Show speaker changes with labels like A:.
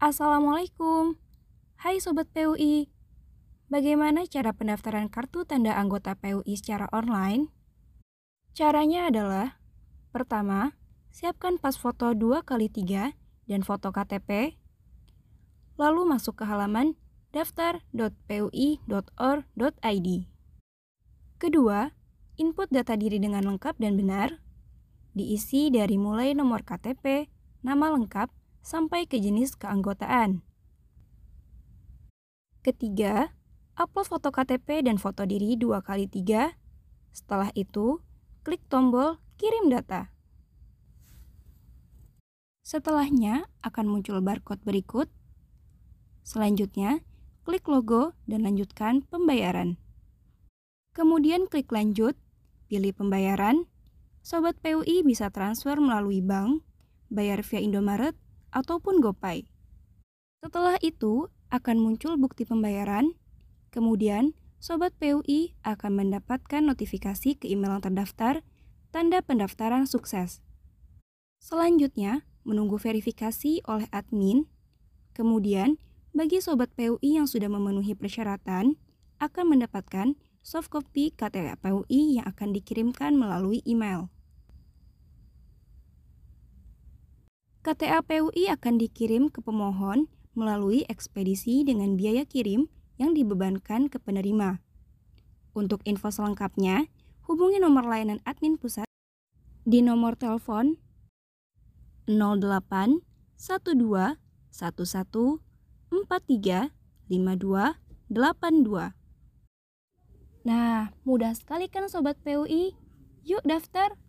A: Assalamualaikum. Hai Sobat PUI. Bagaimana cara pendaftaran kartu tanda anggota PUI secara online? Caranya adalah Pertama, siapkan pas foto 2 kali 3 dan foto KTP. Lalu masuk ke halaman daftar.pui.or.id. Kedua, input data diri dengan lengkap dan benar. Diisi dari mulai nomor KTP, nama lengkap, sampai ke jenis keanggotaan. Ketiga, upload foto KTP dan foto diri dua kali tiga. Setelah itu, klik tombol kirim data. Setelahnya akan muncul barcode berikut. Selanjutnya, klik logo dan lanjutkan pembayaran. Kemudian klik lanjut, pilih pembayaran. Sobat PUI bisa transfer melalui bank, bayar via Indomaret, ataupun GoPay. Setelah itu, akan muncul bukti pembayaran. Kemudian, Sobat PUI akan mendapatkan notifikasi ke email yang terdaftar, tanda pendaftaran sukses. Selanjutnya, menunggu verifikasi oleh admin. Kemudian, bagi Sobat PUI yang sudah memenuhi persyaratan, akan mendapatkan soft copy KTA PUI yang akan dikirimkan melalui email. KTA PUI akan dikirim ke pemohon melalui ekspedisi dengan biaya kirim yang dibebankan ke penerima. Untuk info selengkapnya, hubungi nomor layanan admin pusat di nomor telepon 08 12 11 43 52 82. Nah, mudah sekali kan Sobat PUI? Yuk daftar!